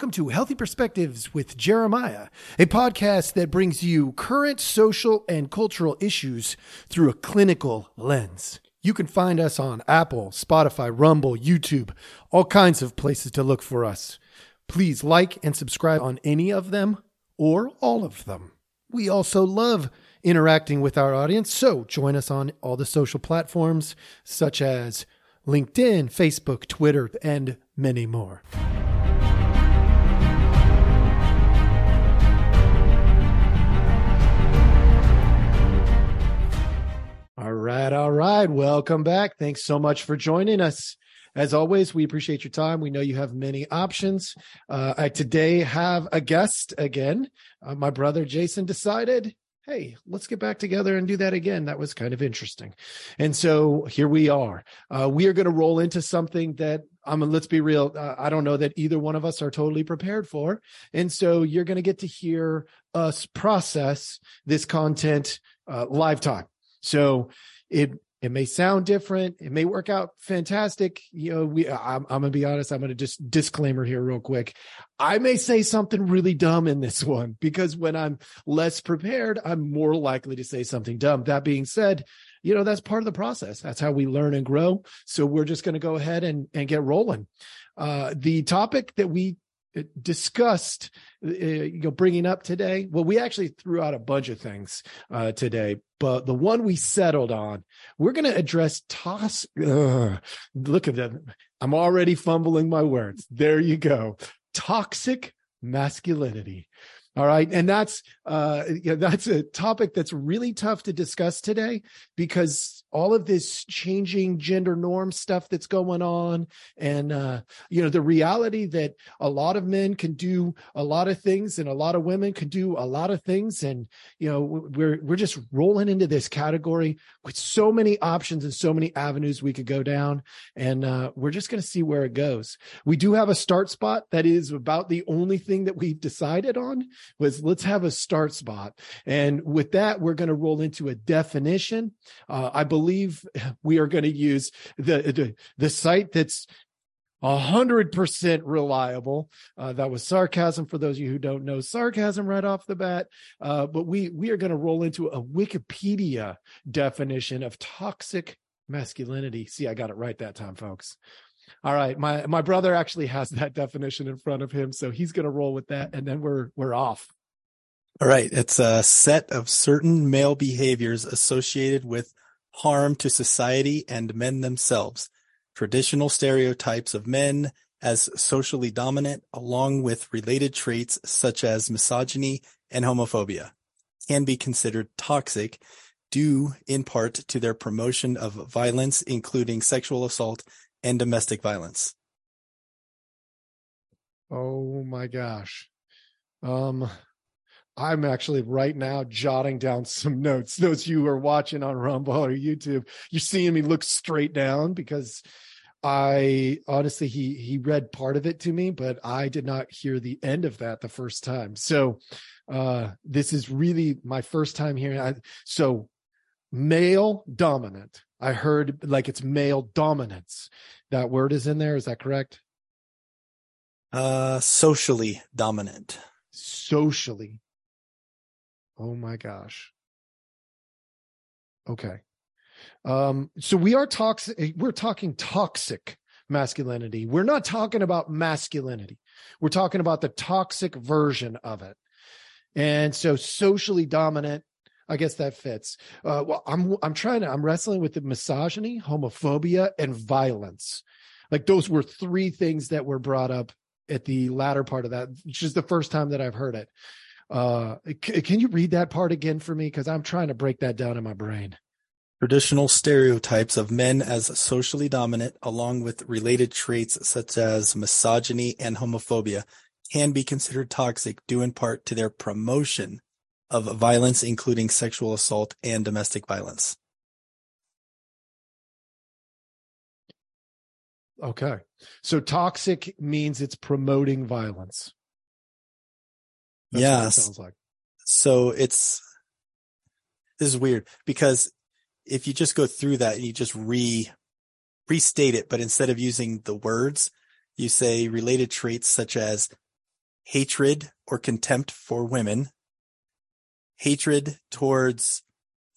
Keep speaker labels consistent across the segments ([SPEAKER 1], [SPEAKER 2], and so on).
[SPEAKER 1] welcome to Healthy Perspectives with Jeremiah, a podcast that brings you current social and cultural issues through a clinical lens. You can find us on Apple, Spotify, Rumble, YouTube, all kinds of places to look for us. Please like and subscribe on any of them or all of them. We also love interacting with our audience, so join us on all the social platforms such as LinkedIn, Facebook, Twitter, and many more. All right, all right. Welcome back. Thanks so much for joining us. As always, we appreciate your time. We know you have many options. Uh, I today have a guest again. Uh, my brother Jason decided, hey, let's get back together and do that again. That was kind of interesting. And so here we are. Uh, we are going to roll into something that I mean, let's be real. Uh, I don't know that either one of us are totally prepared for. And so you're going to get to hear us process this content uh, live time. So it it may sound different. It may work out fantastic. You know, we, I'm, I'm to be honest. I'm to just disclaimer here real quick. I may say something really dumb in this one because when I'm less prepared, I'm more likely to say something dumb. That being said, you know, that's part of the process. That's how we learn and grow. So we're just going to go ahead and, and get rolling. Uh, the topic that we discussed uh, you know bringing up today. Well we actually threw out a bunch of things uh, today but the one we settled on we're going to address toss uh, look at that. I'm already fumbling my words. There you go. Toxic masculinity all right. And that's, uh, that's a topic that's really tough to discuss today because all of this changing gender norm stuff that's going on. And, uh, you know, the reality that a lot of men can do a lot of things and a lot of women can do a lot of things. And, you know, we're, we're just rolling into this category with so many options and so many avenues we could go down. And, uh, we're just going to see where it goes. We do have a start spot that is about the only thing that we've decided on was let's have a start spot. And with that, we're going to roll into a definition. Uh, I believe we are going to use the, the, the site that's a hundred percent reliable. Uh, that was sarcasm for those of you who don't know sarcasm right off the bat. Uh, but we we are going to roll into a Wikipedia definition of toxic masculinity. See, I got it right that time, folks. All right, my my brother actually has that definition in front of him, so he's going to roll with that, and then we're we're off.
[SPEAKER 2] All right, it's a set of certain male behaviors associated with harm to society and men themselves. Traditional stereotypes of men as socially dominant, along with related traits such as misogyny and homophobia, can be considered toxic due in part to their promotion of violence, including sexual assault and domestic violence.
[SPEAKER 1] Oh my gosh. Um, I'm actually right now jotting down some notes. Those you who are watching on Rumble or YouTube, you're seeing me look straight down because I honestly he he read part of it to me, but I did not hear the end of that the first time. So uh this is really my first time hearing I, so male dominant I heard like it's male dominance. That word is in there. Is that correct?
[SPEAKER 2] Uh, socially dominant.
[SPEAKER 1] Socially. Oh my gosh. Okay. Um, so we are toxic. We're talking toxic masculinity. We're not talking about masculinity. We're talking about the toxic version of it. And so socially dominant I guess that fits. Uh, well, I'm I'm trying to I'm wrestling with the misogyny, homophobia, and violence. Like those were three things that were brought up at the latter part of that, which is the first time that I've heard it. Uh, c- can you read that part again for me? Because I'm trying to break that down in my brain.
[SPEAKER 2] Traditional stereotypes of men as socially dominant, along with related traits such as misogyny and homophobia, can be considered toxic due in part to their promotion of violence including sexual assault and domestic violence.
[SPEAKER 1] Okay. So toxic means it's promoting violence.
[SPEAKER 2] That's yes. It sounds like. So it's this is weird because if you just go through that and you just re restate it, but instead of using the words, you say related traits such as hatred or contempt for women, hatred towards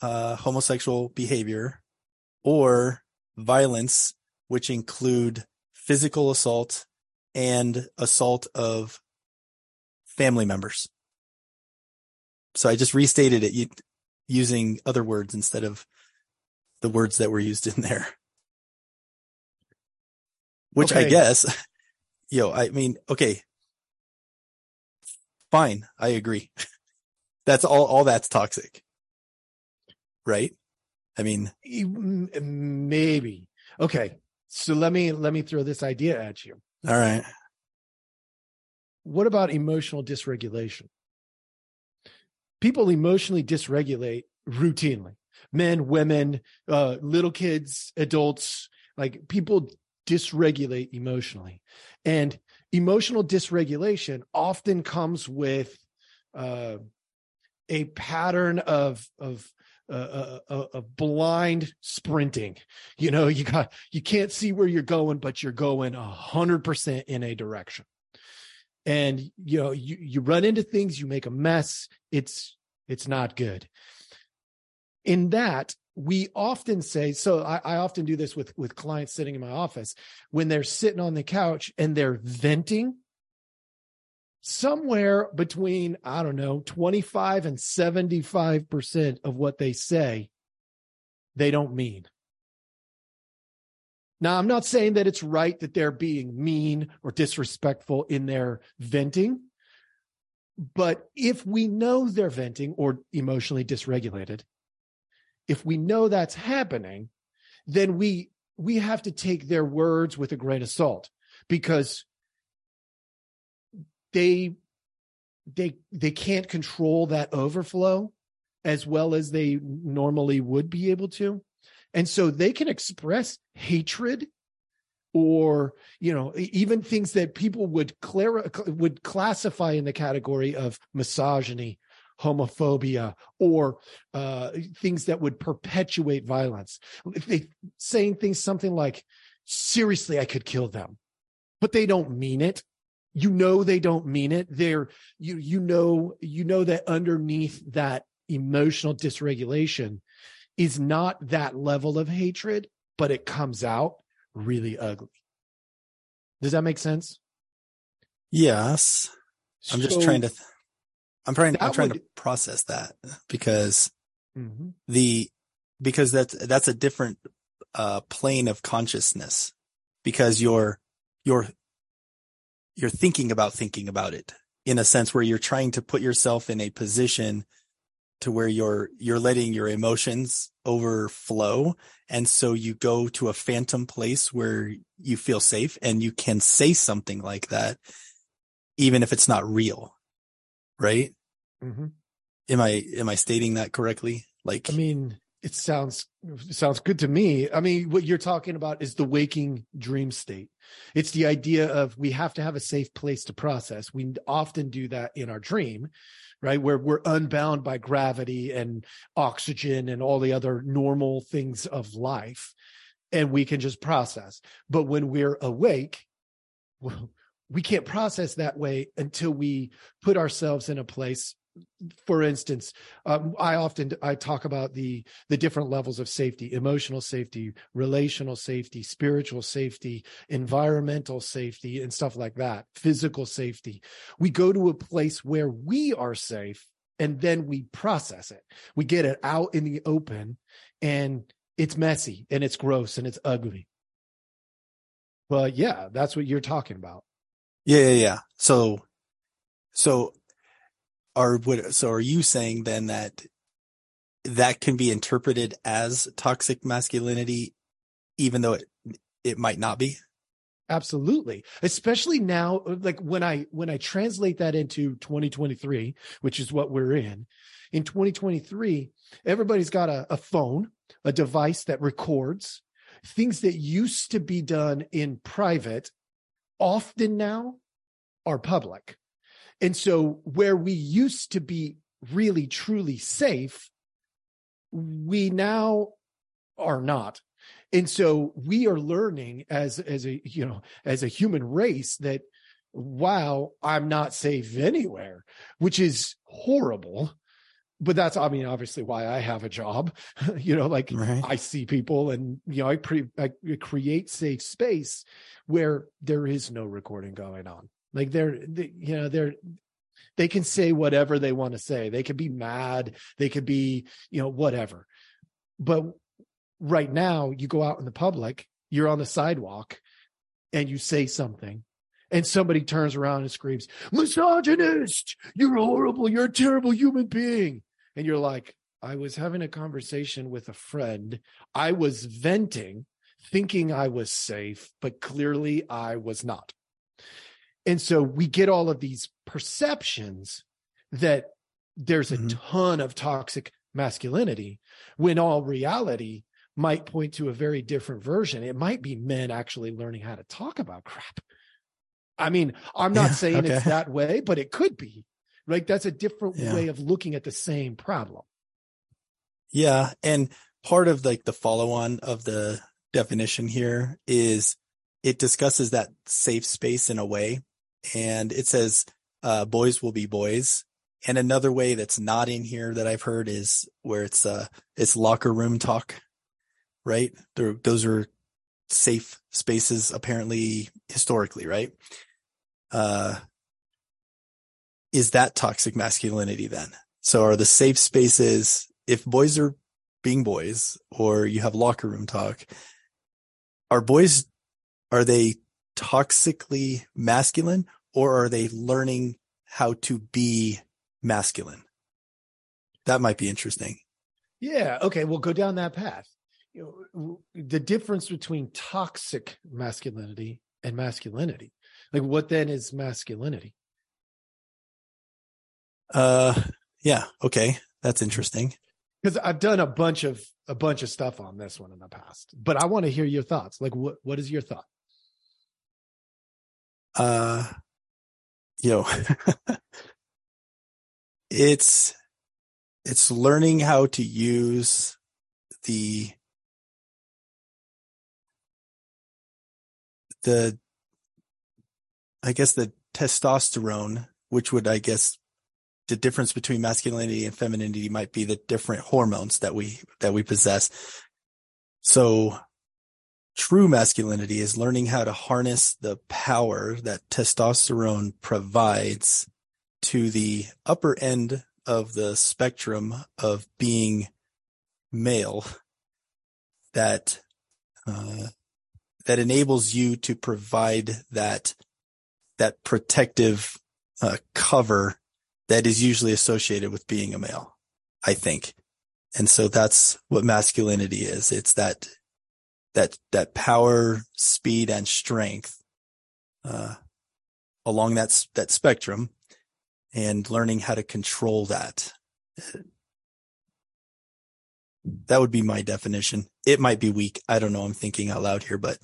[SPEAKER 2] uh, homosexual behavior, or violence, which include physical assault and assault of family members. So I just restated it using other words instead of the words that were used in there. Which okay. I guess, yo, I mean, okay, fine. I agree. that's all, all that's toxic. Right? I mean,
[SPEAKER 1] maybe. Okay. So let me, let me throw this idea at you.
[SPEAKER 2] All right.
[SPEAKER 1] What about emotional dysregulation? People emotionally dysregulate routinely. Men, women, uh, little kids, adults, like people dysregulate emotionally. And emotional dysregulation often comes with uh, a pattern of of uh, uh, uh, blind sprinting. You know, you got you can't see where you're going, but you're going a hundred percent in a direction. And you know, you you run into things, you make a mess. It's it's not good. In that, we often say so I, I, often do this with with clients sitting in my office when they're sitting on the couch and they're venting somewhere between i don't know 25 and 75% of what they say they don't mean. Now i'm not saying that it's right that they're being mean or disrespectful in their venting but if we know they're venting or emotionally dysregulated if we know that's happening, then we we have to take their words with a grain of salt because they they they can't control that overflow as well as they normally would be able to and so they can express hatred or you know even things that people would clar- would classify in the category of misogyny homophobia or uh, things that would perpetuate violence. They saying things something like, seriously, I could kill them, but they don't mean it. You know, they don't mean it. They're, you, you know, you know that underneath that emotional dysregulation is not that level of hatred, but it comes out really ugly. Does that make sense?
[SPEAKER 2] Yes. I'm just trying to th- I'm trying. I'm trying would... to process that because mm-hmm. the because that's that's a different uh, plane of consciousness because you're you're you're thinking about thinking about it in a sense where you're trying to put yourself in a position to where you're you're letting your emotions overflow and so you go to a phantom place where you feel safe and you can say something like that even if it's not real right? Mm-hmm. Am I am I stating that correctly? Like,
[SPEAKER 1] I mean, it sounds it sounds good to me. I mean, what you're talking about is the waking dream state. It's the idea of we have to have a safe place to process. We often do that in our dream, right? Where we're unbound by gravity and oxygen and all the other normal things of life, and we can just process. But when we're awake, we can't process that way until we put ourselves in a place for instance um, i often i talk about the the different levels of safety emotional safety relational safety spiritual safety environmental safety and stuff like that physical safety. We go to a place where we are safe and then we process it. We get it out in the open and it's messy and it's gross and it's ugly. But yeah that's what you're talking about.
[SPEAKER 2] Yeah, yeah, yeah. So, so are what? So are you saying then that that can be interpreted as toxic masculinity, even though it it might not be?
[SPEAKER 1] Absolutely. Especially now, like when I when I translate that into 2023, which is what we're in. In 2023, everybody's got a, a phone, a device that records things that used to be done in private often now are public. And so where we used to be really truly safe, we now are not. And so we are learning as as a you know as a human race that wow, I'm not safe anywhere, which is horrible. But that's, I mean, obviously why I have a job. you know, like right. I see people and, you know, I, pre- I create safe space where there is no recording going on. Like they're, they, you know, they're, they can say whatever they want to say. They could be mad. They could be, you know, whatever. But right now, you go out in the public, you're on the sidewalk and you say something and somebody turns around and screams, misogynist, you're horrible, you're a terrible human being. And you're like, I was having a conversation with a friend. I was venting, thinking I was safe, but clearly I was not. And so we get all of these perceptions that there's a mm-hmm. ton of toxic masculinity when all reality might point to a very different version. It might be men actually learning how to talk about crap. I mean, I'm not yeah, saying okay. it's that way, but it could be. Right? That's a different yeah. way of looking at the same problem.
[SPEAKER 2] Yeah, and part of like the follow on of the definition here is it discusses that safe space in a way and it says uh, boys will be boys. And another way that's not in here that I've heard is where it's uh it's locker room talk, right? They're, those are safe spaces apparently historically, right? Uh, is that toxic masculinity then? So are the safe spaces, if boys are being boys or you have locker room talk, are boys, are they toxically masculine or are they learning how to be masculine? That might be interesting.
[SPEAKER 1] Yeah. Okay. We'll go down that path you know, the difference between toxic masculinity and masculinity. Like, what then is masculinity?
[SPEAKER 2] Uh, yeah. Okay, that's interesting.
[SPEAKER 1] Because I've done a bunch of a bunch of stuff on this one in the past, but I want to hear your thoughts. Like, what what is your thought?
[SPEAKER 2] Uh, you know, it's it's learning how to use the the, I guess the testosterone, which would, I guess, the difference between masculinity and femininity might be the different hormones that we, that we possess. So true masculinity is learning how to harness the power that testosterone provides to the upper end of the spectrum of being male that uh, that enables you to provide that that protective uh, cover that is usually associated with being a male, I think. And so that's what masculinity is. It's that that that power, speed, and strength uh, along that that spectrum, and learning how to control that that would be my definition. It might be weak. I don't know. I'm thinking out loud here, but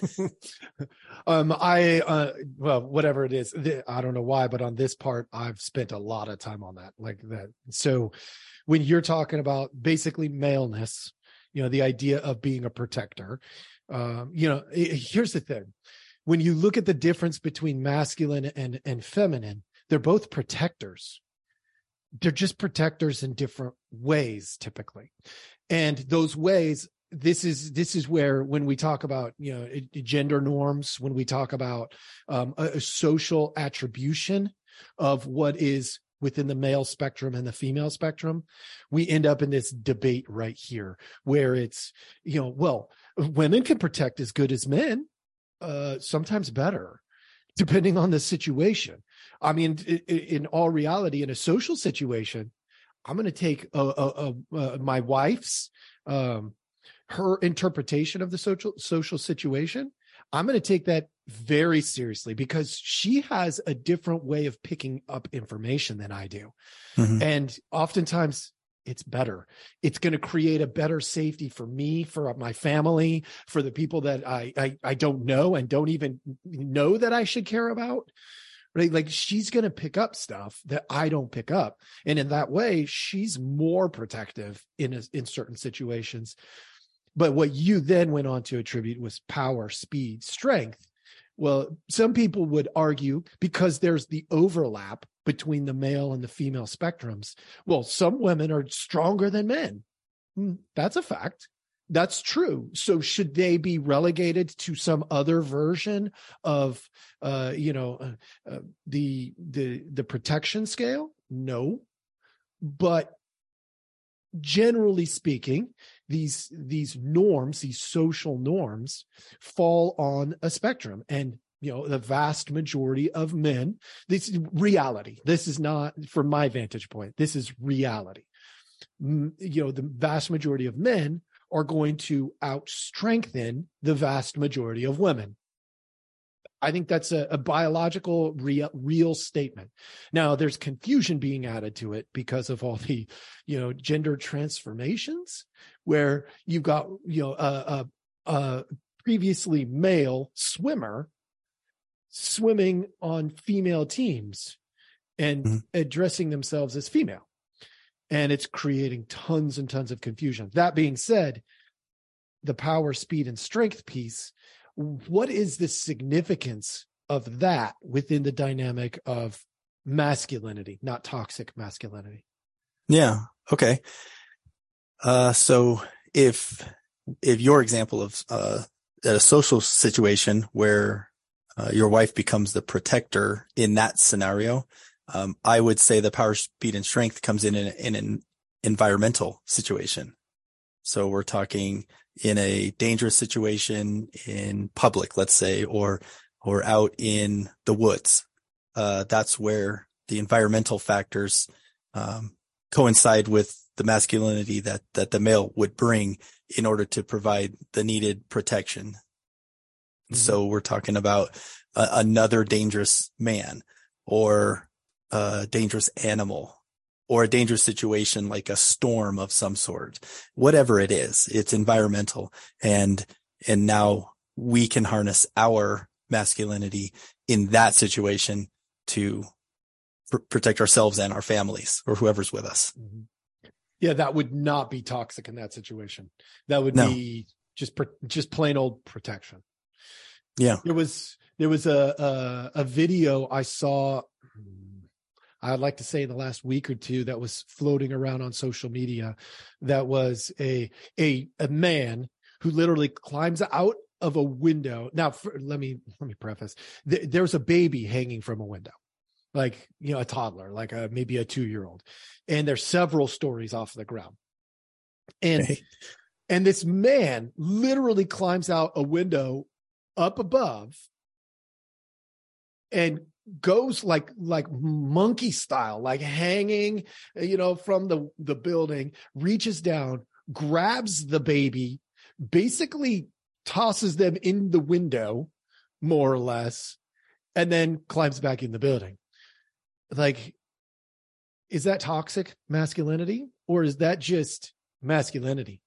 [SPEAKER 1] um, I uh, well, whatever it is, I don't know why, but on this part, I've spent a lot of time on that, like that. So, when you're talking about basically maleness, you know, the idea of being a protector, um, you know, here's the thing: when you look at the difference between masculine and and feminine, they're both protectors. They're just protectors in different ways typically. And those ways this is this is where when we talk about you know gender norms when we talk about um, a, a social attribution of what is within the male spectrum and the female spectrum we end up in this debate right here where it's you know well women can protect as good as men uh sometimes better depending on the situation i mean in, in all reality in a social situation I'm going to take a, a, a, my wife's um, her interpretation of the social social situation. I'm going to take that very seriously because she has a different way of picking up information than I do, mm-hmm. and oftentimes it's better. It's going to create a better safety for me, for my family, for the people that I, I, I don't know and don't even know that I should care about right? Like she's going to pick up stuff that I don't pick up. And in that way, she's more protective in, a, in certain situations. But what you then went on to attribute was power, speed, strength, Well, some people would argue because there's the overlap between the male and the female spectrums. Well, some women are stronger than men. Hmm, that's a fact. That's true. So should they be relegated to some other version of, uh, you know, uh, uh, the the the protection scale? No, but generally speaking, these these norms, these social norms, fall on a spectrum, and you know the vast majority of men. This is reality. This is not from my vantage point. This is reality. You know, the vast majority of men are going to out strengthen the vast majority of women. I think that's a, a biological real, real statement. Now there's confusion being added to it because of all the, you know, gender transformations where you've got, you know, a, a, a previously male swimmer swimming on female teams and mm-hmm. addressing themselves as female. And it's creating tons and tons of confusion. That being said, the power, speed, and strength piece what is the significance of that within the dynamic of masculinity, not toxic masculinity?
[SPEAKER 2] Yeah. Okay. Uh, so if, if your example of, uh, a social situation where uh, your wife becomes the protector in that scenario, um, I would say the power, speed, and strength comes in, in, in an environmental situation. So we're talking in a dangerous situation in public, let's say, or, or out in the woods. Uh, that's where the environmental factors, um, coincide with the masculinity that, that the male would bring in order to provide the needed protection. Mm-hmm. So we're talking about a, another dangerous man or a dangerous animal or a dangerous situation like a storm of some sort, whatever it is, it's environmental. And, and now we can harness our masculinity in that situation to pr- protect ourselves and our families or whoever's with us. Mm-hmm.
[SPEAKER 1] Yeah, that would not be toxic in that situation. That would no. be just just plain old protection.
[SPEAKER 2] Yeah.
[SPEAKER 1] There was there was a a, a video I saw I'd like to say in the last week or two that was floating around on social media that was a a a man who literally climbs out of a window. Now for, let me let me preface. Th- there's a baby hanging from a window. Like, you know, a toddler, like a maybe a 2-year-old. And there's several stories off the ground. And and this man literally climbs out a window up above and goes like like monkey style like hanging uh, you know from the the building reaches down grabs the baby basically tosses them in the window more or less and then climbs back in the building. Like is that toxic masculinity or is that just masculinity?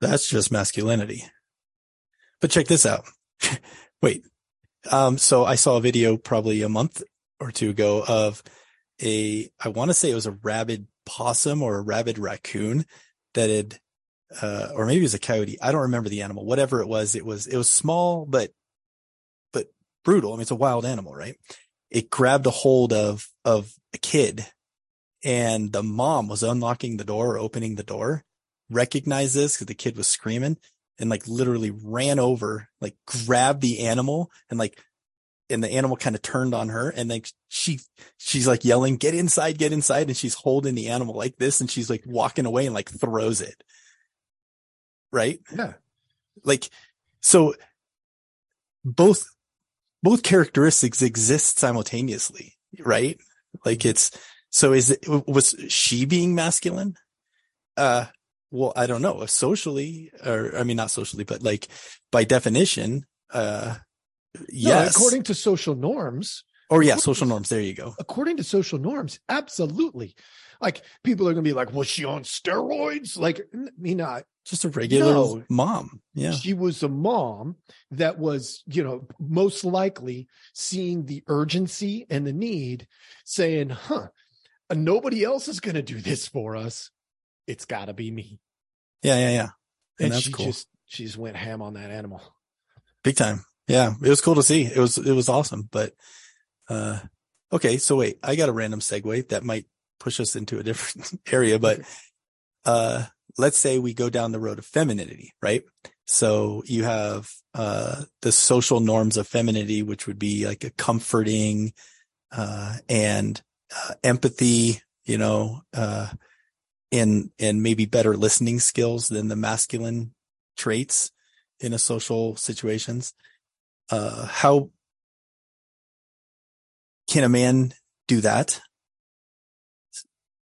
[SPEAKER 2] That's just masculinity but check this out wait um, so I saw a video probably a month or two ago of a, I want to say it was a rabid possum or a rabid raccoon that had, uh, or maybe it was a coyote. I don't remember the animal, whatever it was. It was, it was small, but, but brutal. I mean, it's a wild animal, right? It grabbed a hold of, of a kid and the mom was unlocking the door or opening the door, recognized this because the kid was screaming and like literally ran over, like grabbed the animal and like, and the animal kind of turned on her and then she, she's like yelling, get inside, get inside. And she's holding the animal like this and she's like walking away and like throws it. Right.
[SPEAKER 1] Yeah.
[SPEAKER 2] Like, so both, both characteristics exist simultaneously, right? Like it's, so is it, was she being masculine? Uh, well, I don't know, socially, or I mean, not socially, but like by definition, uh, yes.
[SPEAKER 1] No, according to social norms.
[SPEAKER 2] Or yeah, social norms. There you go.
[SPEAKER 1] According to social norms, absolutely. Like people are going to be like, was she on steroids? Like, I mean, not
[SPEAKER 2] just a regular no, mom. Yeah.
[SPEAKER 1] She was a mom that was, you know, most likely seeing the urgency and the need saying, huh, nobody else is going to do this for us it's got to be me.
[SPEAKER 2] Yeah, yeah, yeah.
[SPEAKER 1] And, and she cool. just she just went ham on that animal.
[SPEAKER 2] Big time. Yeah, it was cool to see. It was it was awesome. But uh okay, so wait, I got a random segue that might push us into a different area, but uh let's say we go down the road of femininity, right? So you have uh the social norms of femininity, which would be like a comforting uh and uh, empathy, you know, uh and and maybe better listening skills than the masculine traits in a social situations uh, how can a man do that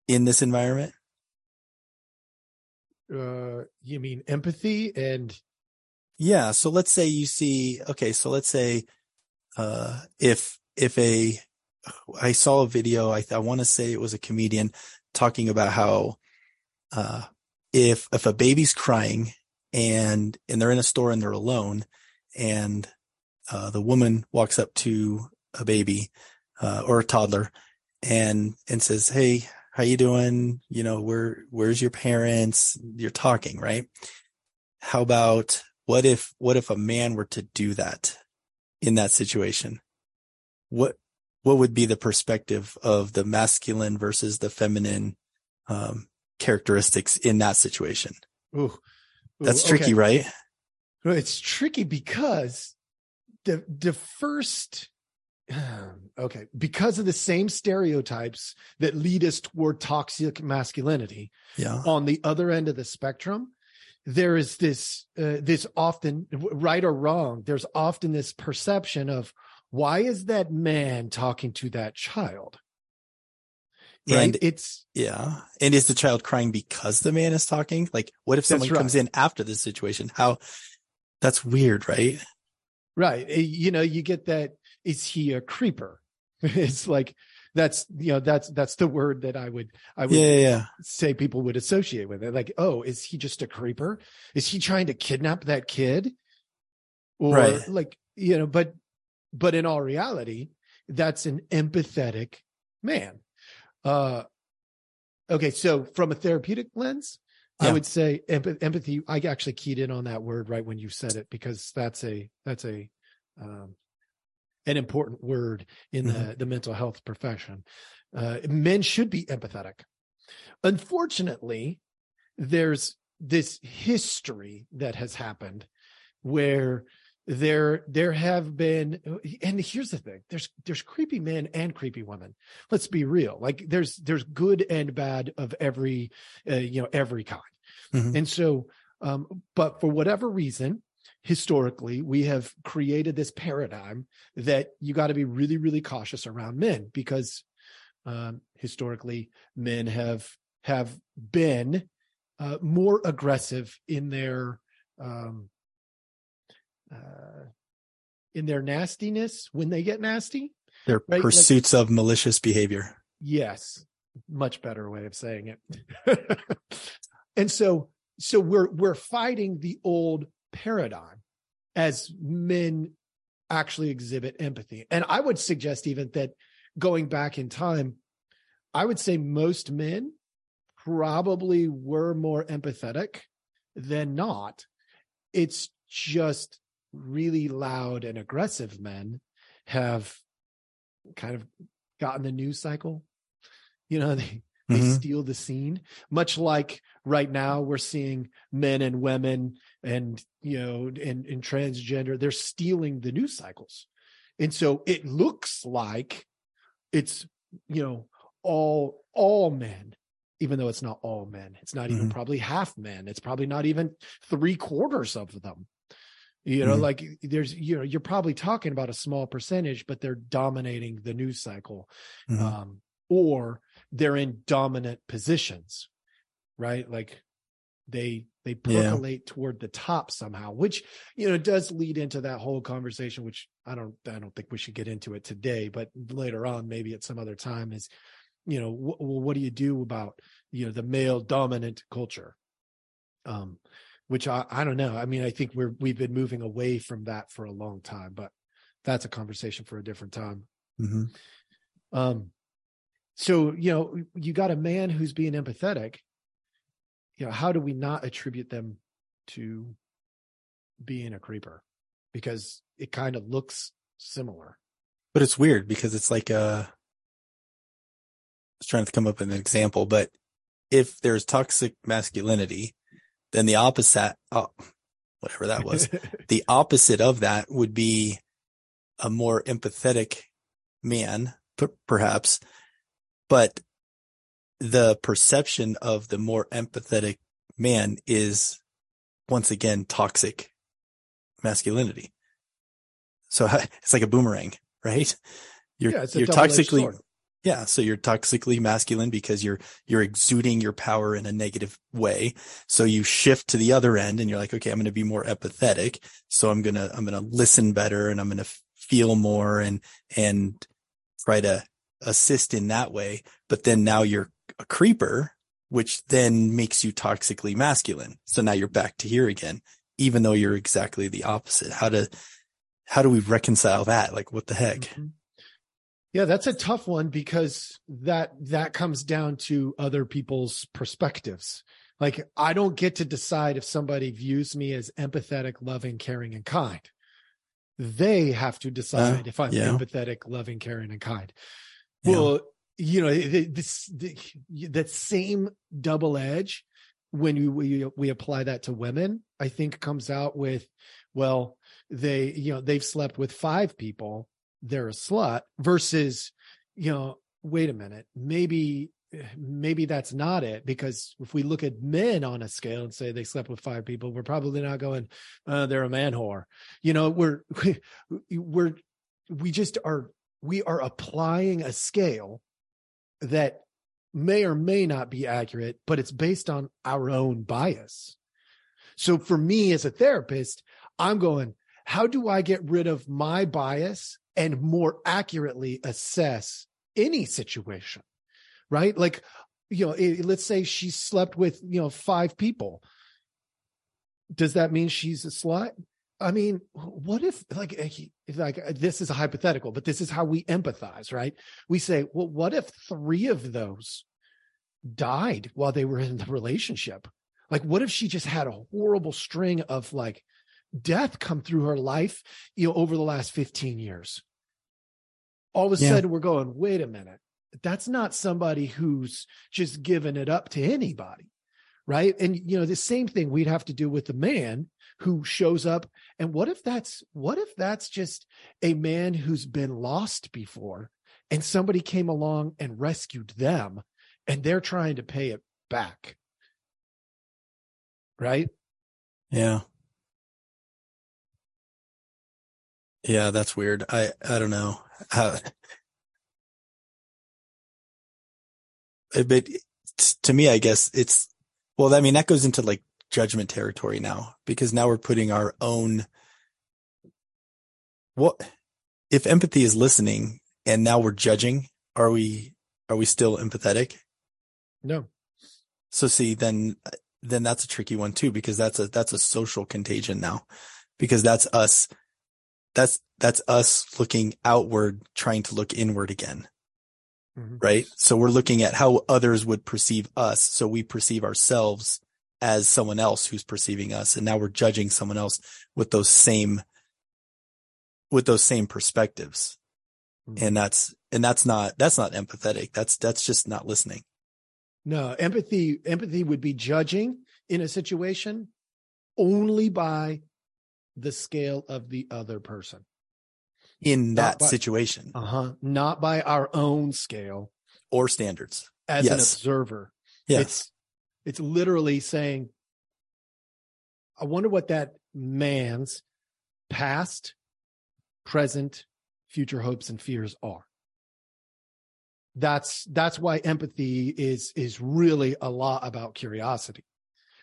[SPEAKER 2] in this environment?
[SPEAKER 1] Uh, you mean empathy and
[SPEAKER 2] yeah. So let's say you see, okay. So let's say, uh, if, if a, I saw a video, I, I want to say it was a comedian talking about how, uh, if, if a baby's crying and, and they're in a store and they're alone and uh, the woman walks up to a baby uh, or a toddler and and says, "Hey, how you doing? You know, where where's your parents? You're talking, right? How about what if what if a man were to do that in that situation? What what would be the perspective of the masculine versus the feminine um, characteristics in that situation?
[SPEAKER 1] Ooh, ooh
[SPEAKER 2] That's tricky, okay. right?
[SPEAKER 1] It's tricky because the the first okay because of the same stereotypes that lead us toward toxic masculinity
[SPEAKER 2] yeah
[SPEAKER 1] on the other end of the spectrum there is this uh, this often right or wrong there's often this perception of why is that man talking to that child
[SPEAKER 2] right and it's yeah and is the child crying because the man is talking like what if someone right. comes in after this situation how that's weird right
[SPEAKER 1] Right. Eh, you know, you get that. Is he a creeper? it's like, that's, you know, that's, that's the word that I would, I would
[SPEAKER 2] yeah, yeah.
[SPEAKER 1] say people would associate with it. Like, oh, is he just a creeper? Is he trying to kidnap that kid? Or right. like, you know, but, but in all reality, that's an empathetic man. Uh, okay. So from a therapeutic lens, yeah. I would say empathy. I actually keyed in on that word right when you said it because that's a that's a um, an important word in mm-hmm. the the mental health profession. Uh, men should be empathetic. Unfortunately, there's this history that has happened where there there have been and here's the thing there's there's creepy men and creepy women let's be real like there's there's good and bad of every uh, you know every kind mm-hmm. and so um but for whatever reason historically we have created this paradigm that you got to be really really cautious around men because um historically men have have been uh, more aggressive in their um uh, in their nastiness when they get nasty.
[SPEAKER 2] Their right? pursuits like, of malicious behavior.
[SPEAKER 1] Yes, much better way of saying it. and so, so we're we're fighting the old paradigm as men actually exhibit empathy. And I would suggest even that going back in time, I would say most men probably were more empathetic than not. It's just really loud and aggressive men have kind of gotten the news cycle. You know, they they mm-hmm. steal the scene, much like right now we're seeing men and women and you know and, and transgender, they're stealing the news cycles. And so it looks like it's you know all all men even though it's not all men it's not even mm-hmm. probably half men it's probably not even three quarters of them you know, mm-hmm. like there's, you know, you're probably talking about a small percentage, but they're dominating the news cycle. Mm-hmm. Um, or they're in dominant positions, right? Like they they percolate yeah. toward the top somehow, which you know does lead into that whole conversation, which I don't I don't think we should get into it today, but later on, maybe at some other time, is you know, wh- well, what do you do about you know the male dominant culture? Um, which I, I don't know. I mean, I think we're we've been moving away from that for a long time, but that's a conversation for a different time.
[SPEAKER 2] Mm-hmm.
[SPEAKER 1] Um, so you know, you got a man who's being empathetic. You know, how do we not attribute them to being a creeper? because it kind of looks similar.
[SPEAKER 2] But it's weird because it's like a. I was trying to come up with an example, but if there's toxic masculinity, then the opposite, oh, whatever that was, the opposite of that would be a more empathetic man, perhaps, but the perception of the more empathetic man is once again toxic masculinity. So it's like a boomerang, right? You're,
[SPEAKER 1] yeah,
[SPEAKER 2] you're toxically, yeah. So you're toxically masculine because you're, you're exuding your power in a negative way. So you shift to the other end and you're like, okay, I'm going to be more empathetic. So I'm going to, I'm going to listen better and I'm going to feel more and, and try to assist in that way. But then now you're a creeper, which then makes you toxically masculine. So now you're back to here again, even though you're exactly the opposite. How to, how do we reconcile that? Like, what the heck? Mm-hmm.
[SPEAKER 1] Yeah, that's a tough one because that that comes down to other people's perspectives. Like I don't get to decide if somebody views me as empathetic, loving, caring and kind. They have to decide uh, if I'm yeah. empathetic, loving, caring and kind. Yeah. Well, you know, this the, that same double edge when you, we we apply that to women, I think comes out with well, they you know, they've slept with five people, they're a slut versus you know, wait a minute, maybe maybe that's not it because if we look at men on a scale and say they slept with five people we're probably not going uh, they're a man whore you know we're we're we just are we are applying a scale that may or may not be accurate, but it's based on our own bias. So for me as a therapist, I'm going, how do I get rid of my bias and more accurately assess any situation? Right? Like, you know, let's say she slept with, you know, five people. Does that mean she's a slut? I mean, what if like eh, like uh, this is a hypothetical, but this is how we empathize, right? We say, well, what if three of those died while they were in the relationship? Like, what if she just had a horrible string of like death come through her life, you know, over the last 15 years? All of a yeah. sudden we're going, wait a minute. That's not somebody who's just giving it up to anybody. Right. And, you know, the same thing we'd have to do with the man who shows up and what if that's what if that's just a man who's been lost before and somebody came along and rescued them and they're trying to pay it back right
[SPEAKER 2] yeah yeah that's weird i i don't know how but to me i guess it's well i mean that goes into like judgment territory now because now we're putting our own what if empathy is listening and now we're judging are we are we still empathetic?
[SPEAKER 1] No.
[SPEAKER 2] So see then then that's a tricky one too because that's a that's a social contagion now because that's us that's that's us looking outward trying to look inward again mm-hmm. right so we're looking at how others would perceive us so we perceive ourselves as someone else who's perceiving us. And now we're judging someone else with those same, with those same perspectives. Mm-hmm. And that's, and that's not, that's not empathetic. That's, that's just not listening.
[SPEAKER 1] No, empathy, empathy would be judging in a situation only by the scale of the other person
[SPEAKER 2] in that by, situation.
[SPEAKER 1] Uh-huh. Not by our own scale
[SPEAKER 2] or standards.
[SPEAKER 1] As yes. an observer.
[SPEAKER 2] Yes.
[SPEAKER 1] It's it's literally saying, I wonder what that man's past, present, future hopes and fears are. That's that's why empathy is is really a lot about curiosity.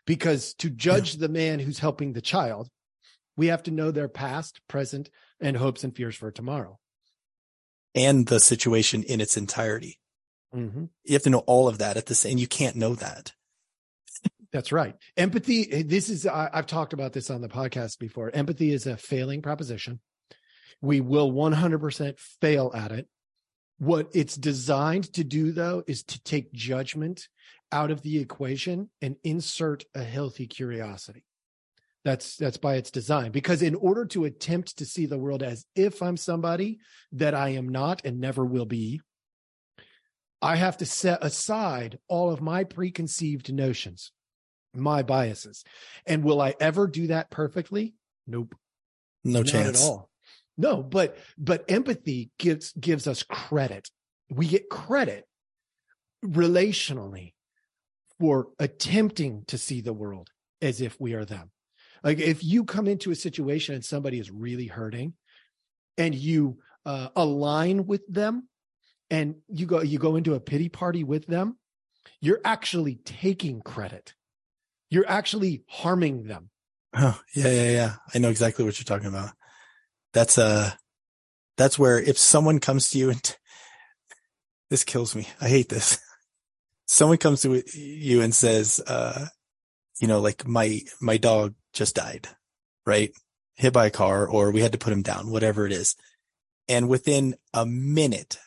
[SPEAKER 1] Because to judge yeah. the man who's helping the child, we have to know their past, present, and hopes and fears for tomorrow.
[SPEAKER 2] And the situation in its entirety. Mm-hmm. You have to know all of that at the same. You can't know that.
[SPEAKER 1] That's right. Empathy. This is, I, have talked about this on the podcast before. Empathy is a failing proposition. We will 100% fail at it. What it's designed to do, though, is to take judgment out of the equation and insert a healthy curiosity. That's that's by its design. Because in order to attempt to see the world as if I'm somebody that I am not and never will be, I have to set aside all of my preconceived notions, my biases. And will I ever do that perfectly? Nope.
[SPEAKER 2] No
[SPEAKER 1] Not
[SPEAKER 2] chance.
[SPEAKER 1] at all. No, but but empathy gives gives us credit. We get credit relationally for attempting to see the world as if we are them. Like if you come into a situation and somebody is really hurting and you uh, align with them and you go you go into a pity party with them, you're actually taking credit. You're actually harming them.
[SPEAKER 2] Oh, yeah, yeah, yeah. I know exactly what you're talking about. That's uh that's where if someone comes to you and t- this kills me. I hate this. Someone comes to you and says, uh, you know, like my, my dog just died, right? Hit by a car or we had to put him down, whatever it is. And within a minute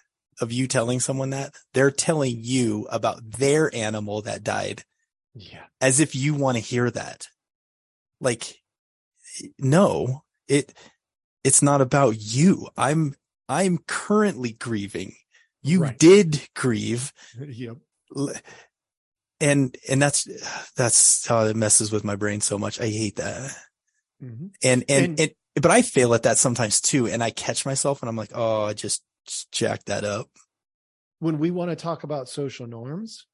[SPEAKER 2] of you telling someone that, they're telling you about their animal that died
[SPEAKER 1] Yeah.
[SPEAKER 2] as if you want to hear that. Like, no, it, it's not about you. I'm, I'm currently grieving. You
[SPEAKER 1] Right.
[SPEAKER 2] did grieve
[SPEAKER 1] Yep.
[SPEAKER 2] And, and that's, that's how it messes with my brain so much. I hate that.
[SPEAKER 1] Mhm.
[SPEAKER 2] And, and,
[SPEAKER 1] And-
[SPEAKER 2] and, but I fail at that sometimes too. And I catch myself and I'm like, oh, I just, jacked that up.
[SPEAKER 1] when we want to talk about social norms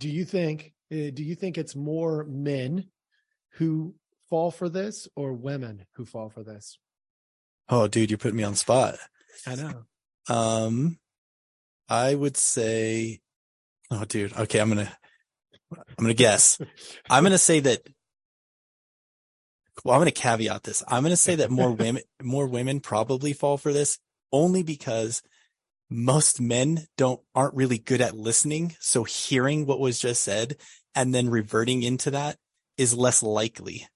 [SPEAKER 1] do you think uh, do you think it's more men who fall for this or women who fall for this
[SPEAKER 2] Oh, dude, you're putting me on the spot.
[SPEAKER 1] i know
[SPEAKER 2] Um, I would say, oh, dude. Okay. I'm going to, I'm going to guess. I'm going to say that. Well, I'm going to caveat this. I'm going to say that more women, more women probably fall for this only because most men don't, aren't really good at listening. So hearing what was just said and then reverting into that is less likely.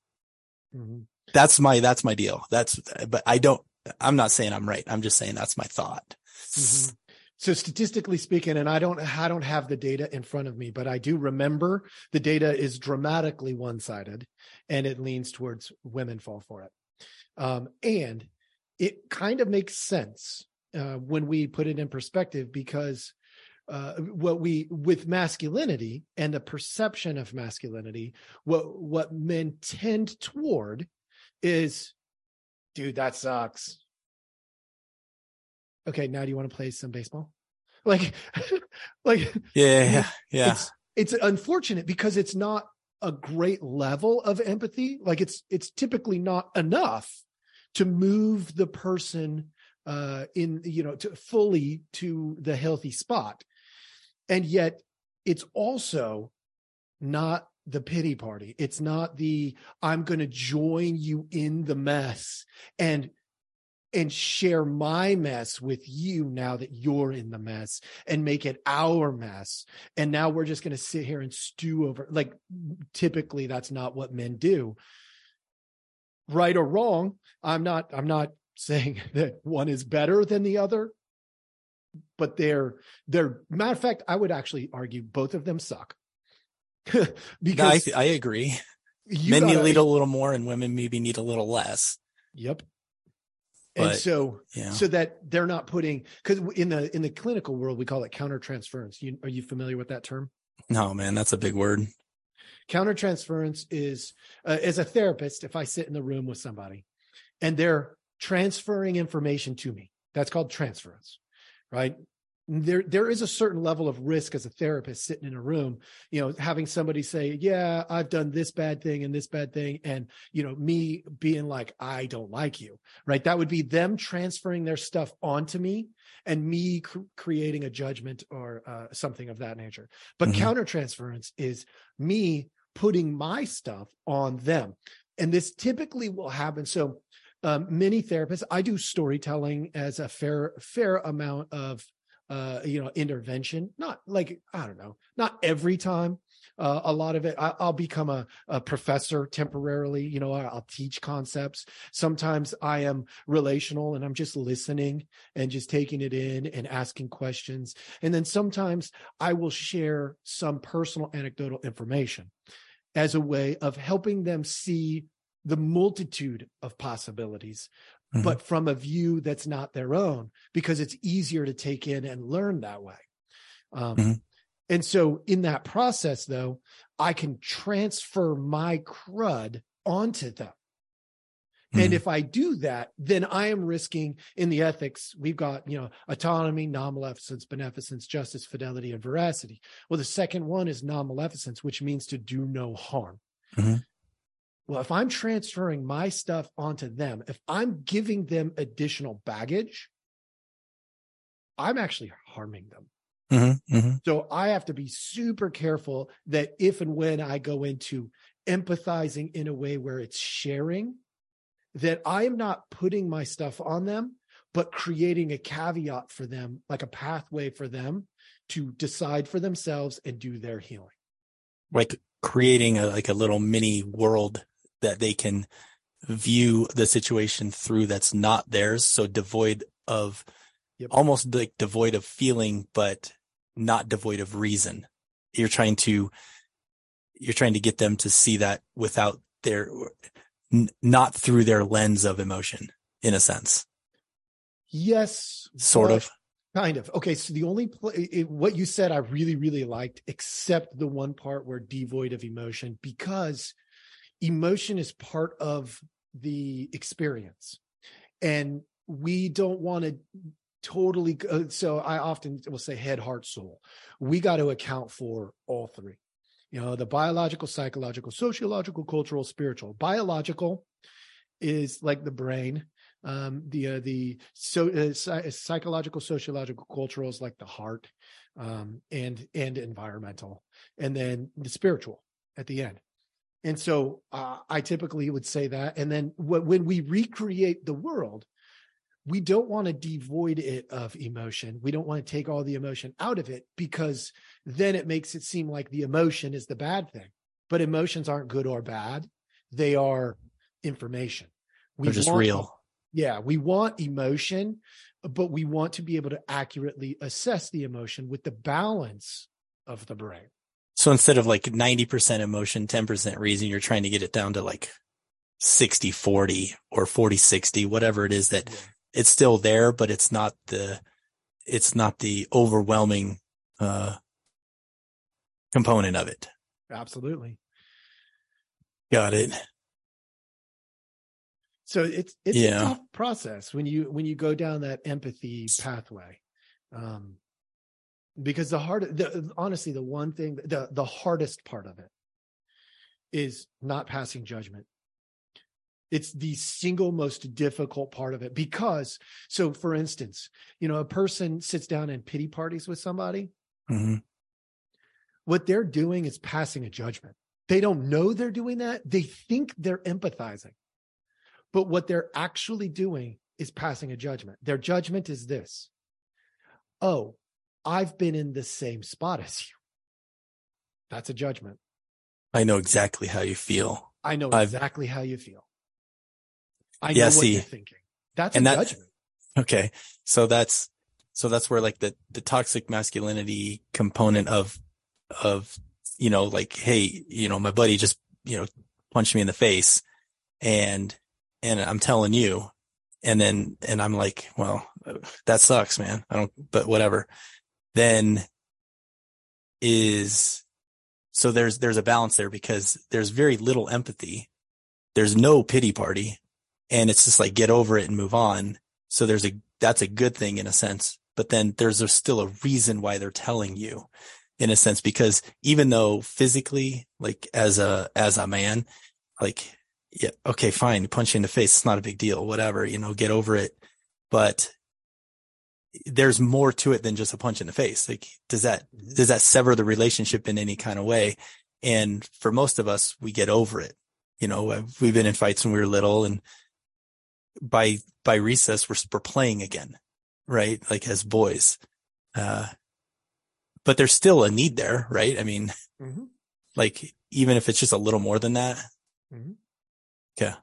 [SPEAKER 1] Mhm.
[SPEAKER 2] That's my, that's my deal. That's, but I don't, I'm not saying I'm right. I'm just saying that's my thought.
[SPEAKER 1] Mhm. So statistically speaking and i don't i don't have the data in front of me but i do remember the data is dramatically one-sided and it leans towards women fall for it. Um, and it kind of makes sense uh, when we put it in perspective because uh, what we with masculinity and the perception of masculinity what what men tend toward is dude that sucks okay now do you want to play some baseball like like
[SPEAKER 2] Yeah. Yeah.
[SPEAKER 1] it's it's unfortunate because it's not a great level of empathy like it's it's typically not enough to move the person uh in you know to fully to the healthy spot and yet it's also not the pity party it's not the i'm going to join you in the mess and and share my mess with you now that you're in the mess and make it our mess and now we're just going to sit here and stew over like typically that's not what men do right or wrong i'm not i'm not saying that one is better than the other but they're they're matter of fact i would actually argue both of them suck
[SPEAKER 2] No, I,
[SPEAKER 1] because
[SPEAKER 2] I agree. Men
[SPEAKER 1] gotta-
[SPEAKER 2] need a little more and women maybe need a little less.
[SPEAKER 1] yep and
[SPEAKER 2] But,
[SPEAKER 1] so
[SPEAKER 2] Yeah.
[SPEAKER 1] so that they're not putting because in the in the clinical world we call it countertransference you are you familiar with that term
[SPEAKER 2] No, man, that's a big word.
[SPEAKER 1] countertransference is uh, as a therapist if i sit in the room with somebody and they're transferring information to me that's called transference right there there is a certain level of risk as a therapist sitting in a room you know having somebody say yeah i've done this bad thing and this bad thing and you know me being like i don't like you right? That would be them transferring their stuff onto me and me cr- creating a judgment or uh, something of that nature. But
[SPEAKER 2] Mhm.
[SPEAKER 1] countertransference is me putting my stuff on them. And this typically will happen. So um, many therapists i do storytelling as a fair fair amount of uh you know intervention not like i don't know not every time uh, a lot of it I, i'll become a, a professor temporarily you know I- i'll teach concepts. Sometimes i am relational and i'm just listening and just taking it in and asking questions. And then sometimes i will share some personal anecdotal information as a way of helping them see the multitude of possibilities,
[SPEAKER 2] Mhm.
[SPEAKER 1] but from a view that's not their own because it's easier to take in and learn that way. Um,
[SPEAKER 2] Mhm.
[SPEAKER 1] And so in that process, though, I can transfer my crud onto them. And
[SPEAKER 2] Mhm.
[SPEAKER 1] if I do that, then I am risking in the ethics, we've got, you know, autonomy, non-maleficence, beneficence, justice, fidelity, and veracity. Well, the second one is non-maleficence, which means to do no harm.
[SPEAKER 2] Mhm.
[SPEAKER 1] Well, if I'm transferring my stuff onto them, if I'm giving them additional baggage, I'm actually harming them.
[SPEAKER 2] Mhm. Mhm.
[SPEAKER 1] So I have to be super careful that if and when I go into empathizing in a way where it's sharing, that I am not putting my stuff on them, but creating a caveat for them, like a pathway for them to decide for themselves and do their healing.
[SPEAKER 2] like creating a like a little mini world that they can view the situation through that's not theirs so devoid of
[SPEAKER 1] Yep.
[SPEAKER 2] almost like devoid of feeling but not devoid of reason you're trying to you're trying to get them to see that without their n- not through their lens of emotion in a sense
[SPEAKER 1] Yes.
[SPEAKER 2] sort of
[SPEAKER 1] Kind of. Okay. So the only pl- it, what you said, I really, really liked, except the one part where devoid of emotion, because emotion is part of the experience. And we don't want to totally go. So I often will say head, heart, soul. We got to account for all three. You know, the biological, psychological, sociological, cultural, spiritual. Biological is like the brain um the uh, the so uh, psychological sociological cultural is like the heart um and and environmental and then the spiritual at the end and so uh, i typically would say that. And then wh- when we recreate the world we don't want to devoid it of emotion. We don't want to take all the emotion out of it because then it makes it seem like the emotion is the bad thing. But emotions aren't good or bad. They are information. We
[SPEAKER 2] they're just
[SPEAKER 1] want-
[SPEAKER 2] real.
[SPEAKER 1] Yeah, we want emotion, but we want to be able to accurately assess the emotion with the balance of the brain.
[SPEAKER 2] So instead of like 90% emotion 10% reason you're trying to get it down to like 60 40 or 40 60 whatever it is that it's still there, but it's not the, it's not the overwhelming, uh, component of it.
[SPEAKER 1] Absolutely.
[SPEAKER 2] Got it.
[SPEAKER 1] So it's it's
[SPEAKER 2] Yeah.
[SPEAKER 1] a tough process when you when you go down that empathy pathway. Um because the hard the honestly the one thing the the hardest part of it is not passing judgment. It's the single most difficult part of it because so for instance, you know, a person sits down and pity parties with somebody
[SPEAKER 2] hmm
[SPEAKER 1] what they're doing is passing a judgment. They don't know they're doing that. They think they're empathizing. But what they're actually doing is passing a judgment. Their judgment is this Oh, I've been in the same spot as you. That's a judgment.
[SPEAKER 2] I know exactly how you feel.
[SPEAKER 1] I know
[SPEAKER 2] I've-
[SPEAKER 1] exactly how you feel. I
[SPEAKER 2] Yeah,
[SPEAKER 1] know what
[SPEAKER 2] see,
[SPEAKER 1] you're thinking. That's
[SPEAKER 2] and
[SPEAKER 1] a
[SPEAKER 2] that-
[SPEAKER 1] judgment.
[SPEAKER 2] Okay. So that's, so that's where like the, the toxic masculinity component of, of, you know, like, Hey, you know, my buddy just, you know, punched me in the face and, and I'm telling you, and then, and I'm like, well, that sucks, man. I don't, but whatever. Then is, so there's, there's a balance there because there's very little empathy. There's no pity party and it's just like, get over it and move on. So there's a, that's a good thing in a sense, but then there's still a reason why they're telling you in a sense, because even though physically, like as a, as a man, like, yeah, okay, fine. Punch you in the face. It's not a big deal. Whatever, you know, get over it. But there's more to it than just a punch in the face. Like, does that, does that sever the relationship in any kind of way? And for most of us, we get over it. You know, we've been in fights when we were little and by, by recess, we're, we're playing again, right? Like as boys. Uh, but there's still a need there, right? I mean,
[SPEAKER 1] Mhm.
[SPEAKER 2] like even if it's just a little more than that.
[SPEAKER 1] Mhm.
[SPEAKER 2] Yeah.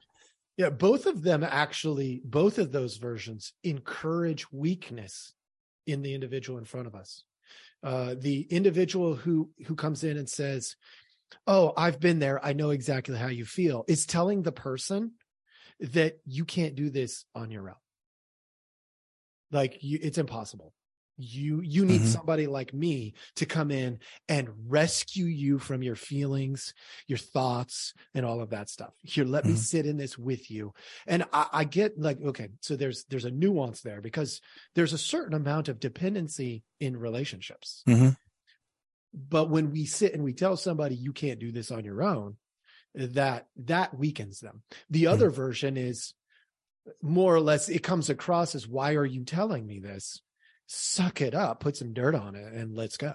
[SPEAKER 1] Yeah, both of them actually, both of those versions encourage weakness in the individual in front of us. Uh, the individual who who comes in and says, oh, I've been there. I know exactly how you feel. is telling the person that you can't do this on your own. Like you, it's impossible. You you need
[SPEAKER 2] Mhm.
[SPEAKER 1] somebody like me to come in and rescue you from your feelings, your thoughts, and all of that stuff. Here, let me
[SPEAKER 2] Mhm.
[SPEAKER 1] sit in this with you. And I, I get like, okay, so there's there's a nuance there because there's a certain amount of dependency in relationships.
[SPEAKER 2] Mhm.
[SPEAKER 1] But when we sit and we tell somebody you can't do this on your own, that that weakens them. The other version is more or less it comes across as why are you telling me this? Suck it up, put some dirt on it, and let's go.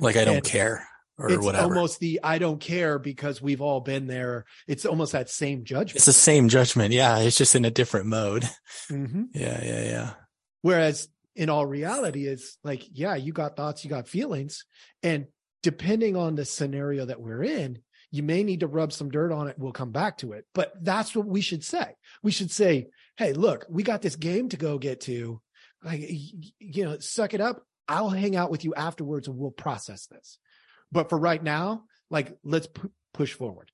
[SPEAKER 2] Like I don't
[SPEAKER 1] And
[SPEAKER 2] care or
[SPEAKER 1] it's
[SPEAKER 2] whatever.
[SPEAKER 1] almost the I don't care because we've all been there. It's almost that same judgment.
[SPEAKER 2] it's the same judgment. Yeah. It's just in a different mode.
[SPEAKER 1] Mhm.
[SPEAKER 2] Yeah. Yeah. Yeah.
[SPEAKER 1] Whereas in all reality, it's like, yeah, you got thoughts, you got feelings. And depending on the scenario that we're in, you may need to rub some dirt on it. We'll come back to it. But that's what we should say. We should say, hey, look, we got this game to go get to. Like, you know, suck it up. I'll hang out with you afterwards and we'll process this. But for right now, like, let's pu- push forward.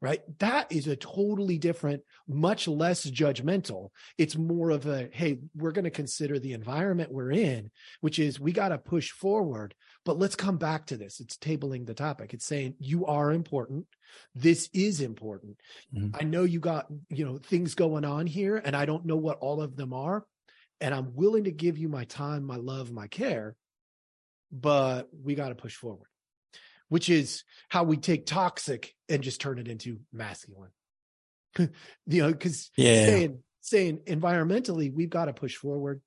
[SPEAKER 1] Right. That is a totally different, much less judgmental it's more of a hey we're going to consider the environment we're in which is we got to push forward but let's come back to this it's tabling the topic it's saying you are important this is important
[SPEAKER 2] Mhm.
[SPEAKER 1] i know you got you know things going on here and i don't know what all of them are and i'm willing to give you my time my love my care but we got to push forward which is how we take toxic and just turn it into masculine. You know because
[SPEAKER 2] Yeah.
[SPEAKER 1] saying saying environmentally we've got to push forward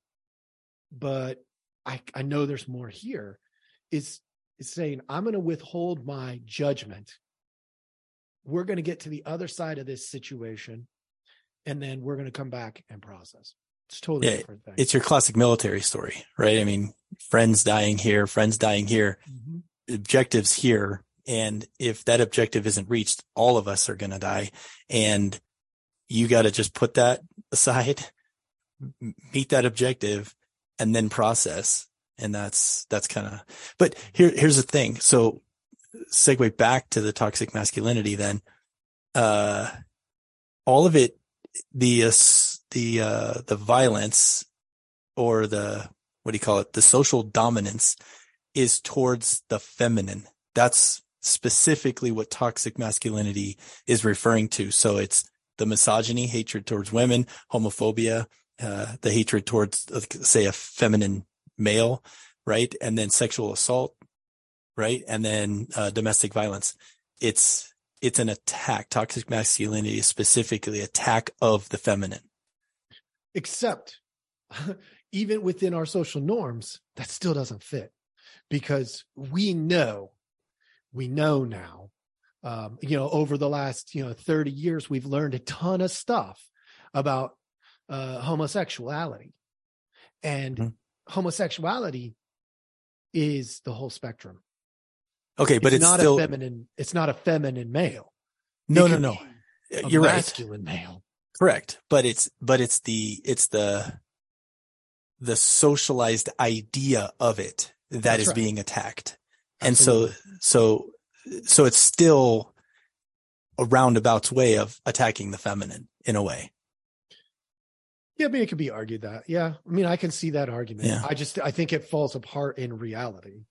[SPEAKER 1] but i i know there's more here. Is is saying i'm going to withhold my judgment. We're going to get to the other side of this situation and then we're going to come back and process it's totally
[SPEAKER 2] Yeah,
[SPEAKER 1] different thing
[SPEAKER 2] It's your classic military story, right? I mean, friends dying here, friends dying here,
[SPEAKER 1] Mhm.
[SPEAKER 2] objectives here. And if that objective isn't reached, all of us are going to die. And you got to just put that aside, meet that objective and then process. And that's, that's kind of, but here, here's the thing. So segue back to the toxic masculinity then, uh, all of it, the, uh, the, uh, the violence or the, what do you call it? The social dominance is towards the feminine. That's specifically what toxic masculinity is referring to. So it's the misogyny, hatred towards women, homophobia, uh, the hatred towards, uh, say, a feminine male, right? And then sexual assault, right? And then uh, domestic violence. It's it's an attack. Toxic masculinity is specifically attack of the feminine.
[SPEAKER 1] Except even within our social norms that still doesn't fit because we know we know now um, you know over the last you know 30 years we've learned a ton of stuff about uh, homosexuality and
[SPEAKER 2] Mhm.
[SPEAKER 1] homosexuality is the whole spectrum
[SPEAKER 2] Okay, but it's,
[SPEAKER 1] not
[SPEAKER 2] still
[SPEAKER 1] a feminine it's not a feminine male
[SPEAKER 2] no, no, no.
[SPEAKER 1] be
[SPEAKER 2] You're right.
[SPEAKER 1] masculine male
[SPEAKER 2] Correct. But it's, but it's the, it's the, the socialized idea of it that
[SPEAKER 1] That's
[SPEAKER 2] is
[SPEAKER 1] right.
[SPEAKER 2] being attacked. And so, so, so it's still a roundabout's way of attacking the feminine in a way.
[SPEAKER 1] Yeah, I mean, it could be argued that. Yeah. I mean, I can see that argument.
[SPEAKER 2] Yeah.
[SPEAKER 1] I just, I think it falls apart in reality.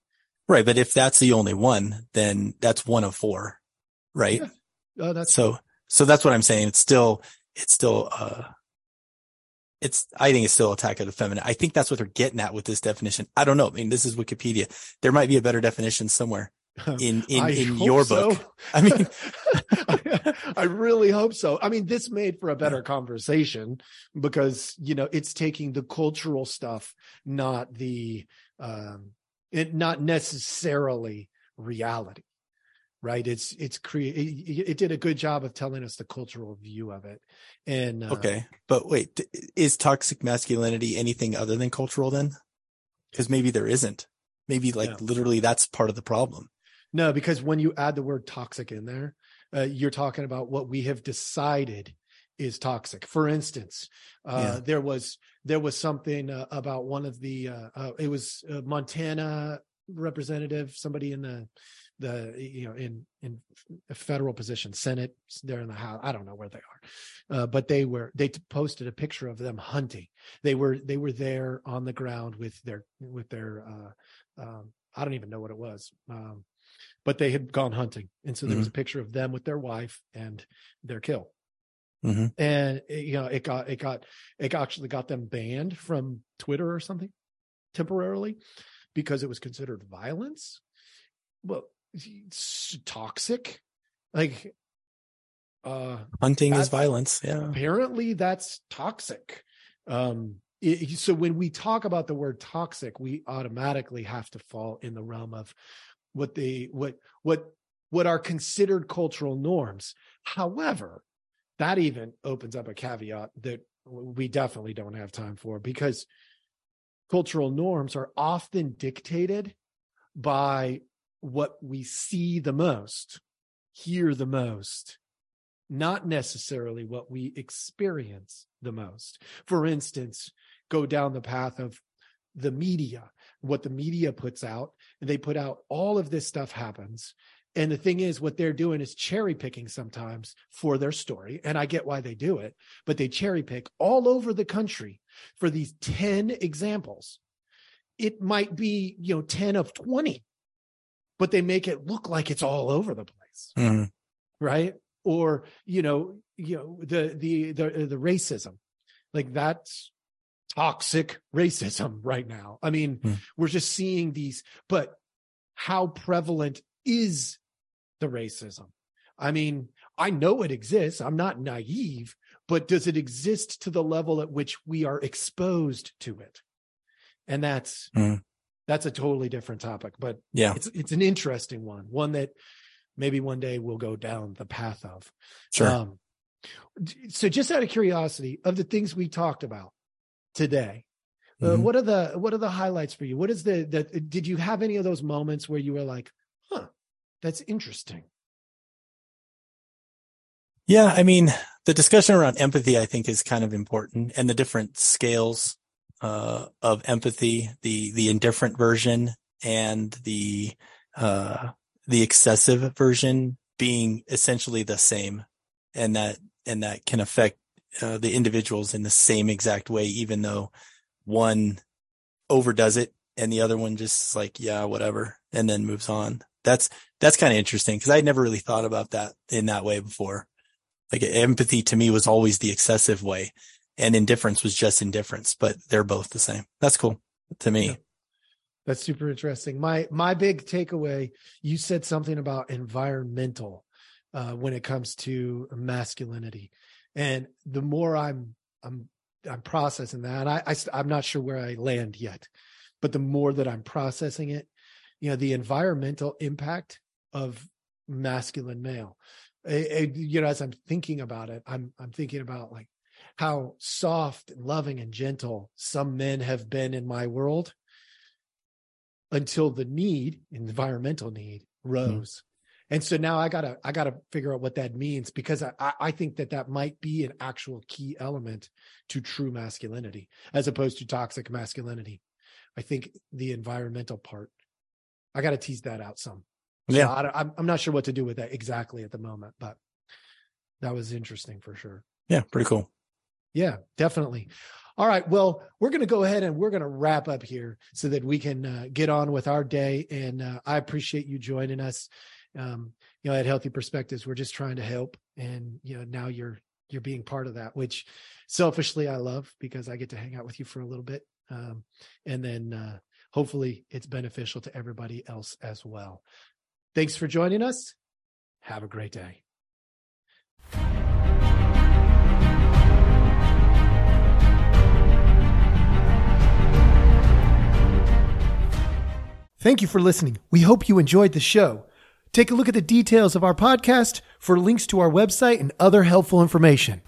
[SPEAKER 2] Right. But if that's the only one, then that's one of four. Right.
[SPEAKER 1] Yeah. Oh, that's
[SPEAKER 2] so, so that's what I'm saying. It's still, it's still, uh, it's, I think it's still attack of the feminine. I think that's what they're getting at with this definition. I don't know. I mean, this is Wikipedia. There might be a better definition somewhere in, in,
[SPEAKER 1] I
[SPEAKER 2] in your
[SPEAKER 1] so.
[SPEAKER 2] book. I mean,
[SPEAKER 1] I really hope so. I mean, this made for a better conversation because, you know, it's taking the cultural stuff, not the, um, it, not necessarily reality. Right. It's, it's create, it, it did a good job of telling us the cultural view of it. And, uh,
[SPEAKER 2] okay. But wait, is toxic masculinity anything other than cultural then? Cause maybe there isn't. Maybe like
[SPEAKER 1] No.
[SPEAKER 2] literally that's part of the problem.
[SPEAKER 1] No, because when you add the word toxic in there, uh, you're talking about what we have decided is toxic. For instance, uh,
[SPEAKER 2] Yeah.
[SPEAKER 1] there was there was something uh, about one of the uh, uh, it was uh, Montana representative, somebody in the the you know in in a federal position senate they're in the house i don't know where they are. Uh, but they were they posted a picture of them hunting. They were they were there on the ground with their with their uh um, i don't even know what it was um, but they had gone hunting. And so there mm-hmm. was a picture of them with their wife and their kill. Mm-hmm. and it, you know it got it got it actually got them banned from twitter or something temporarily because it was considered violence. Well toxic? Like
[SPEAKER 2] uh hunting is violence yeah.
[SPEAKER 1] Apparently that's toxic. Um it, so when we talk about the word toxic we automatically have to fall in the realm of what they what what what are considered cultural norms. However that even opens up a caveat that we definitely don't have time for because cultural norms are often dictated by what we see the most, hear the most, not necessarily what we experience the most. For instance, go down the path of the media, what the media puts out, and they put out all of this stuff happens. And the thing is, what they're doing is cherry picking sometimes for their story. And I get why they do it, but they cherry pick all over the country for these 10 examples. It might be, you know, 10 of 20 but they make it look like it's all over the place. Mm-hmm. Right. Or, you know, you know, the, the, the, the racism, like that's toxic racism right now. I mean, mm-hmm. we're just seeing these, but how prevalent is the racism? I mean, I know it exists. I'm not naive, but does it exist to the level at which we are exposed to it? And that's mm that's a totally different topic but
[SPEAKER 2] yeah.
[SPEAKER 1] it's it's an interesting one one that maybe one day we'll go down the path of.
[SPEAKER 2] Sure. Um,
[SPEAKER 1] so just out of curiosity of the things we talked about today uh, mm-hmm. uh, what are the what are the highlights for you? What is the that did you have any of those moments where you were like huh that's interesting
[SPEAKER 2] yeah i mean the discussion around empathy i think is kind of important and the different scales uh, of empathy, the the indifferent version and the uh, the excessive version being essentially the same, and that and that can affect uh, the individuals in the same exact way, even though one overdoes it and the other one just like yeah whatever and then moves on. That's that's kind of interesting because I'd never really thought about that in that way before. Like empathy to me was always the excessive way and indifference was just indifference, but they're both the same. That's cool to me. Yeah.
[SPEAKER 1] That's super interesting. My my big takeaway, you said something about environmental uh, when it comes to masculinity, and the more I'm I'm I'm processing that, I, I I'm not sure where I land yet, but the more that I'm processing it, you know, the environmental impact of masculine male. you know, as I'm thinking about it, I'm I'm thinking about like how soft and loving and gentle some men have been in my world until the need environmental need hmm. rose. Mm-hmm. and so now i gotta i gotta figure out what that means because I, I think that that might be an actual key element to true masculinity as opposed to toxic masculinity. I think the environmental part i gotta tease that out some. So yeah. I, I'm, I'm not sure what to do with that exactly at the moment but that was interesting for sure.
[SPEAKER 2] Yeah pretty cool
[SPEAKER 1] yeah, definitely. All right. Well, we're going to go ahead and we're going to wrap up here so that we can uh, get on with our day. And uh, I appreciate you joining us. Um, you know, at Healthy Perspectives, we're just trying to help, and you know, now you're you're being part of that, which selfishly I love because I get to hang out with you for a little bit, um, and then uh, hopefully it's beneficial to everybody else as well. Thanks for joining us. Have a great day. Thank you for listening. We hope you enjoyed the show. Take a look at the details of our podcast for links to our website and other helpful information.